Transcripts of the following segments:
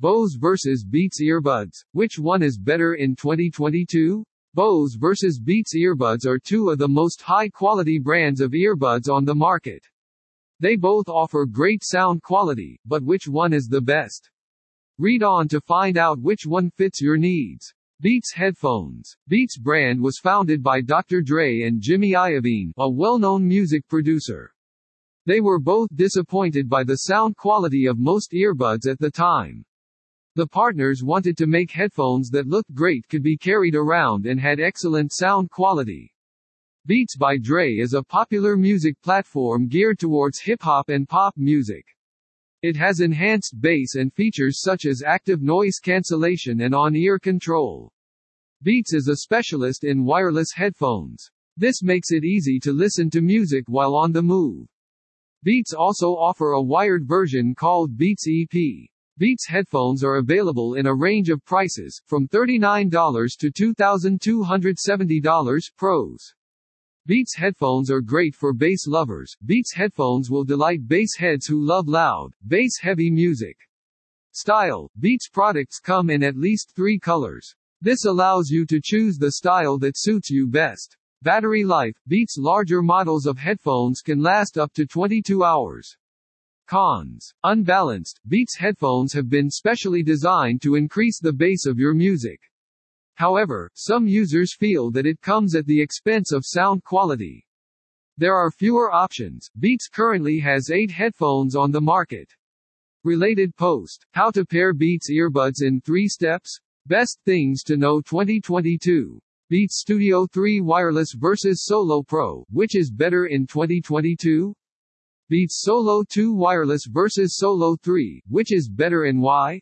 Bose vs. Beats earbuds. Which one is better in 2022? Bose vs. Beats earbuds are two of the most high-quality brands of earbuds on the market. They both offer great sound quality, but which one is the best? Read on to find out which one fits your needs. Beats headphones. Beats brand was founded by Dr. Dre and Jimmy Iovine, a well-known music producer. They were both disappointed by the sound quality of most earbuds at the time. The partners wanted to make headphones that looked great could be carried around and had excellent sound quality. Beats by Dre is a popular music platform geared towards hip-hop and pop music. It has enhanced bass and features such as active noise cancellation and on-ear control. Beats is a specialist in wireless headphones. This makes it easy to listen to music while on the move. Beats also offer a wired version called Beats EP. Beats headphones are available in a range of prices, from $39 to $2,270 pros. Beats headphones are great for bass lovers. Beats headphones will delight bass heads who love loud, bass-heavy music. Style. Beats products come in at least three colors. This allows you to choose the style that suits you best. Battery life. Beats larger models of headphones can last up to 22 hours. Cons. Unbalanced, Beats headphones have been specially designed to increase the bass of your music. However, some users feel that it comes at the expense of sound quality. There are fewer options. Beats currently has 8 headphones on the market. Related post. How to pair Beats earbuds in 3 steps? Best things to know 2022. Beats Studio 3 Wireless versus Solo Pro. Which is better in 2022? Beats Solo 2 Wireless versus Solo 3, which is better and why?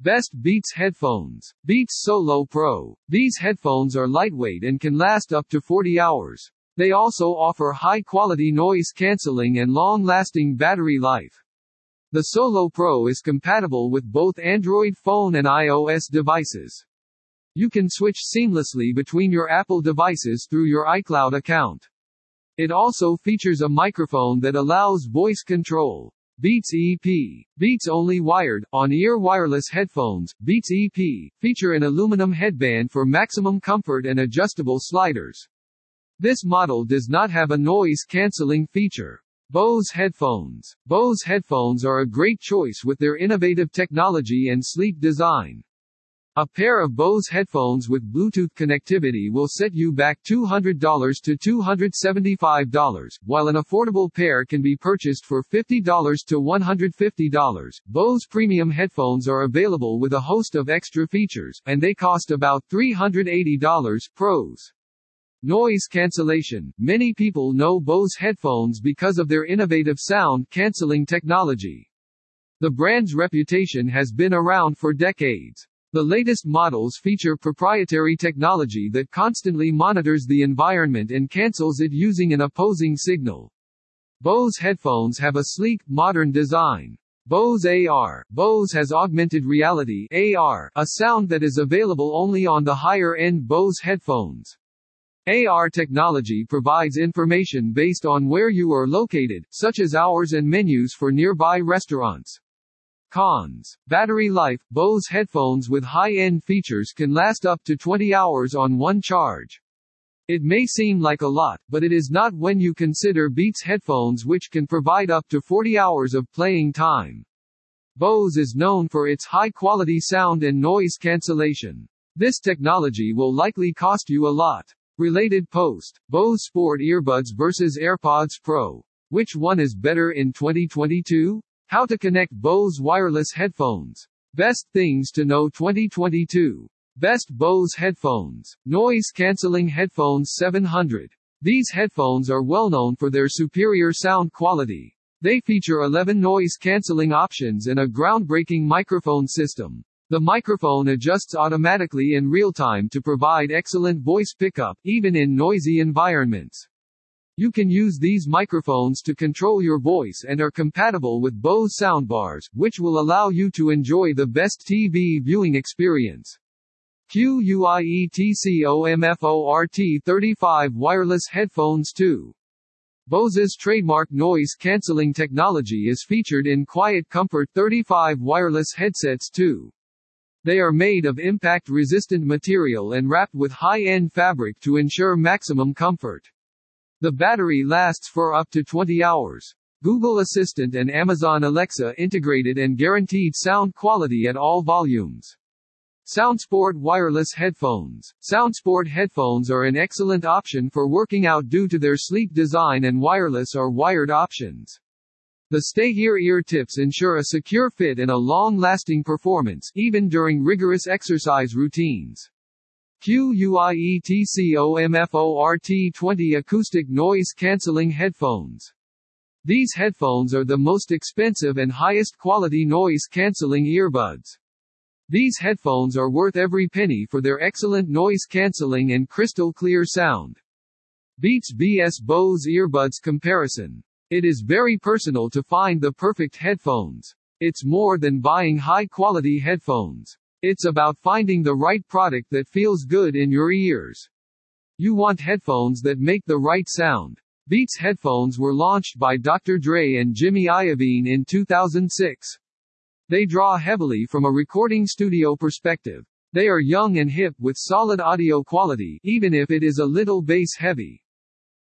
Best Beats Headphones. Beats Solo Pro. These headphones are lightweight and can last up to 40 hours. They also offer high-quality noise cancelling and long-lasting battery life. The Solo Pro is compatible with both Android phone and iOS devices. You can switch seamlessly between your Apple devices through your iCloud account. It also features a microphone that allows voice control. Beats EP. Beats only wired, on-ear wireless headphones, Beats EP, feature an aluminum headband for maximum comfort and adjustable sliders. This model does not have a noise-canceling feature. Bose headphones. Bose headphones are a great choice with their innovative technology and sleek design. A pair of Bose headphones with Bluetooth connectivity will set you back $200 to $275, while an affordable pair can be purchased for $50 to $150. Bose premium headphones are available with a host of extra features, and they cost about $380 pros. Noise cancellation. Many people know Bose headphones because of their innovative sound cancelling technology. The brand's reputation has been around for decades. The latest models feature proprietary technology that constantly monitors the environment and cancels it using an opposing signal. Bose headphones have a sleek, modern design. Bose AR. Bose has augmented reality AR, a sound that is available only on the higher-end Bose headphones. AR technology provides information based on where you are located, such as hours and menus for nearby restaurants. Cons. Battery life. Bose headphones with high-end features can last up to 20 hours on one charge. It may seem like a lot, but it is not when you consider Beats headphones which can provide up to 40 hours of playing time. Bose is known for its high-quality sound and noise cancellation. This technology will likely cost you a lot. Related post. Bose Sport Earbuds versus AirPods Pro. Which one is better in 2022? How to connect Bose wireless headphones. Best things to know 2022. Best Bose headphones. Noise cancelling headphones 700. These headphones are well known for their superior sound quality. They feature 11 noise cancelling options and a groundbreaking microphone system. The microphone adjusts automatically in real time to provide excellent voice pickup, even in noisy environments. You can use these microphones to control your voice and are compatible with Bose soundbars, which will allow you to enjoy the best TV viewing experience. QUIETCOMFORT 35 Wireless Headphones 2 Bose's trademark noise-canceling technology is featured in Quiet Comfort 35 wireless headsets too. They are made of impact-resistant material and wrapped with high-end fabric to ensure maximum comfort. The battery lasts for up to 20 hours. Google Assistant and Amazon Alexa integrated and guaranteed sound quality at all volumes. SoundSport wireless headphones. SoundSport headphones are an excellent option for working out due to their sleek design and wireless or wired options. The StayHear ear tips ensure a secure fit and a long-lasting performance, even during rigorous exercise routines. QUIETCOMFORT20 acoustic noise cancelling headphones. These headphones are the most expensive and highest quality noise cancelling earbuds. These headphones are worth every penny for their excellent noise cancelling and crystal clear sound. Beats BS Bose earbuds comparison. It is very personal to find the perfect headphones. It's more than buying high quality headphones. It's about finding the right product that feels good in your ears. You want headphones that make the right sound. Beats headphones were launched by Dr. Dre and Jimmy Iovine in 2006. They draw heavily from a recording studio perspective. They are young and hip with solid audio quality, even if it is a little bass heavy.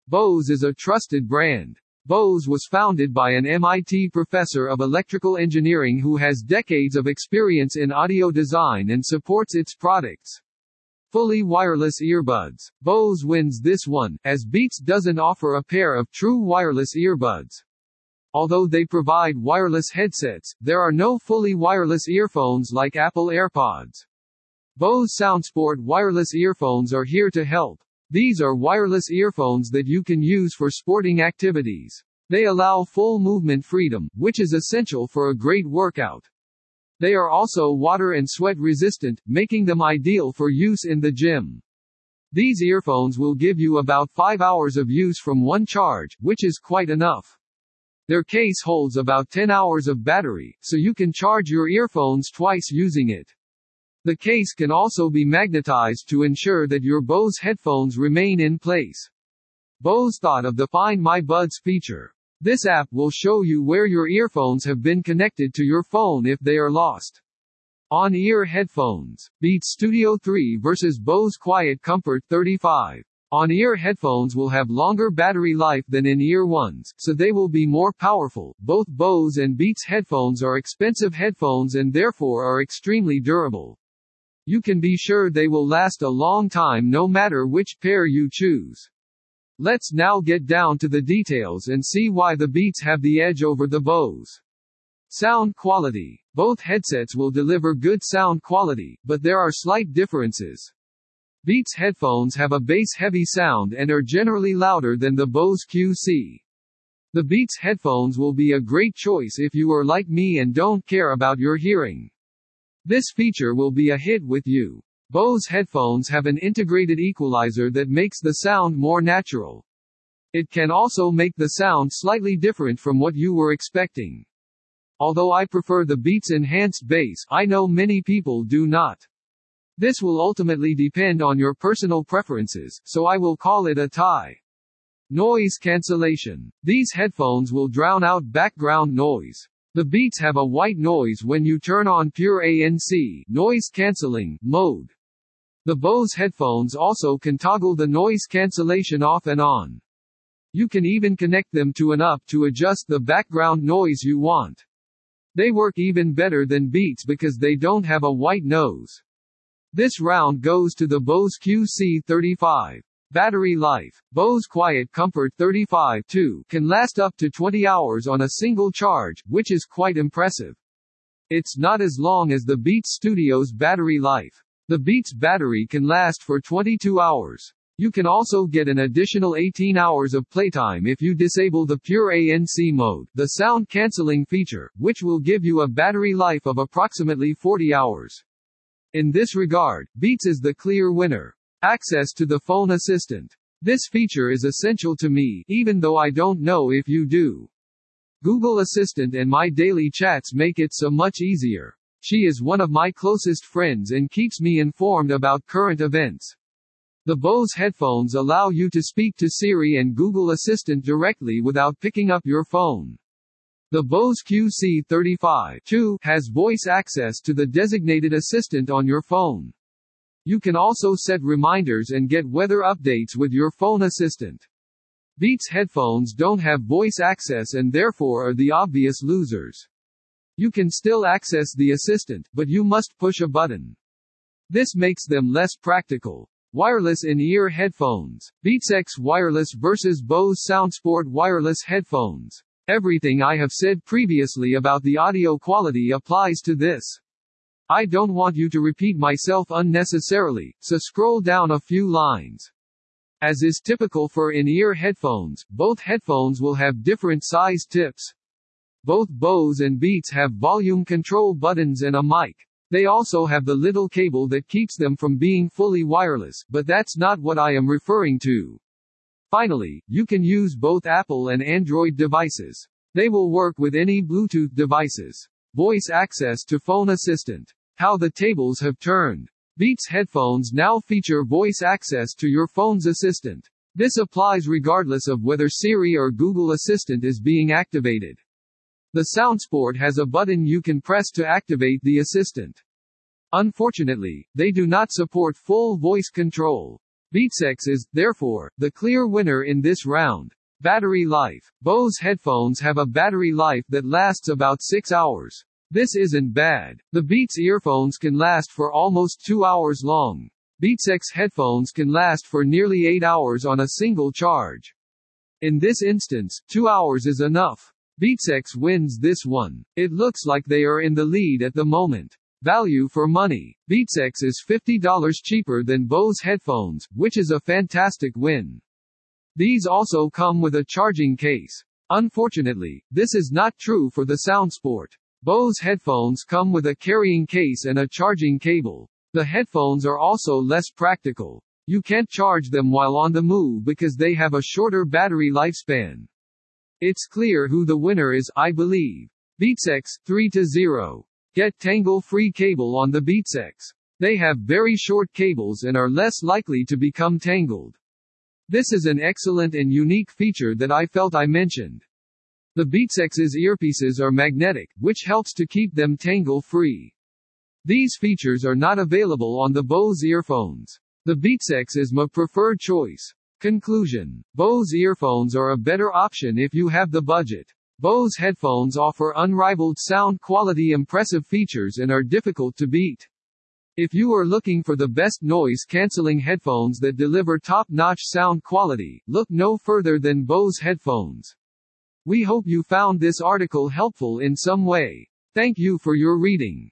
Bose is a trusted brand. Bose was founded by an MIT professor of electrical engineering who has decades of experience in audio design and supports its products. Fully wireless earbuds. Bose wins this one, as Beats doesn't offer a pair of true wireless earbuds. Although they provide wireless headsets, there are no fully wireless earphones like Apple AirPods. Bose SoundSport wireless earphones are here to help. These are wireless earphones that you can use for sporting activities. They allow full movement freedom, which is essential for a great workout. They are also water and sweat resistant, making them ideal for use in the gym. These earphones will give you about 5 hours of use from one charge, which is quite enough. Their case holds about 10 hours of battery, so you can charge your earphones twice using it. The case can also be magnetized to ensure that your Bose headphones remain in place. Bose thought of the Find My Buds feature. This app will show you where your earphones have been connected to your phone if they are lost. On-ear headphones. Beats Studio 3 vs Bose Quiet Comfort 35. On-ear headphones will have longer battery life than in-ear ones, so they will be more powerful. Both Bose and Beats headphones are expensive headphones and therefore are extremely durable. You can be sure they will last a long time no matter which pair you choose. Let's now get down to the details and see why the Beats have the edge over the Bose. Sound quality. Both headsets will deliver good sound quality, but there are slight differences. Beats headphones have a bass-heavy sound and are generally louder than the Bose QC. The Beats headphones will be a great choice if you are like me and don't care about your hearing. This feature will be a hit with you. Bose headphones have an integrated equalizer that makes the sound more natural. It can also make the sound slightly different from what you were expecting. Although I prefer the Beats enhanced bass, I know many people do not. This will ultimately depend on your personal preferences, so I will call it a tie. Noise cancellation. These headphones will drown out background noise. The Beats have a white noise when you turn on pure ANC noise cancelling mode. The Bose headphones also can toggle the noise cancellation off and on. You can even connect them to an up to adjust the background noise you want. They work even better than Beats because they don't have a white nose. This round goes to the Bose QC35. Battery life. Bose Quiet Comfort 35 2 can last up to 20 hours on a single charge, which is quite impressive. It's not as long as the Beats Studio's battery life. The Beats battery can last for 22 hours. You can also get an additional 18 hours of playtime if you disable the Pure ANC mode, the sound cancelling feature, which will give you a battery life of approximately 40 hours. In this regard, Beats is the clear winner. Access to the phone assistant. This feature is essential to me, even though I don't know if you do. Google Assistant and my daily chats make it so much easier. She is one of my closest friends and keeps me informed about current events. The Bose headphones allow you to speak to Siri and Google Assistant directly without picking up your phone. The Bose QC35 has voice access to the designated assistant on your phone. You can also set reminders and get weather updates with your phone assistant. Beats headphones don't have voice access and therefore are the obvious losers. You can still access the assistant, but you must push a button. This makes them less practical. Wireless in-ear headphones. Beats X Wireless versus Bose SoundSport Wireless headphones. Everything I have said previously about the audio quality applies to this. I don't want you to repeat myself unnecessarily, so scroll down a few lines. As is typical for in-ear headphones, both headphones will have different size tips. Both Bose and Beats have volume control buttons and a mic. They also have the little cable that keeps them from being fully wireless, but that's not what I am referring to. Finally, you can use both Apple and Android devices. They will work with any Bluetooth devices. Voice access to phone assistant. How the tables have turned. Beats headphones now feature voice access to your phone's assistant. This applies regardless of whether Siri or Google Assistant is being activated. The SoundSport has a button you can press to activate the assistant. Unfortunately, they do not support full voice control. BeatsX is, therefore, the clear winner in this round. Battery life. Bose headphones have a battery life that lasts about 6 hours. This isn't bad. The Beats earphones can last for almost 2 hours long. BeatsX headphones can last for nearly 8 hours on a single charge. In this instance, 2 hours is enough. BeatsX wins this one. It looks like they are in the lead at the moment. Value for money. BeatsX is $50 cheaper than Bose headphones, which is a fantastic win. These also come with a charging case. Unfortunately, this is not true for the SoundSport. Bose headphones come with a carrying case and a charging cable. The headphones are also less practical. You can't charge them while on the move because they have a shorter battery lifespan. It's clear who the winner is, I believe. BeatsX 3 to 0. Get tangle-free cable on the BeatsX. They have very short cables and are less likely to become tangled. This is an excellent and unique feature that I felt I mentioned. The BeatsX's earpieces are magnetic, which helps to keep them tangle-free. These features are not available on the Bose earphones. The BeatsX is my preferred choice. Conclusion. Bose earphones are a better option if you have the budget. Bose headphones offer unrivaled sound quality impressive features and are difficult to beat. If you are looking for the best noise-canceling headphones that deliver top-notch sound quality, look no further than Bose headphones. We hope you found this article helpful in some way. Thank you for your reading.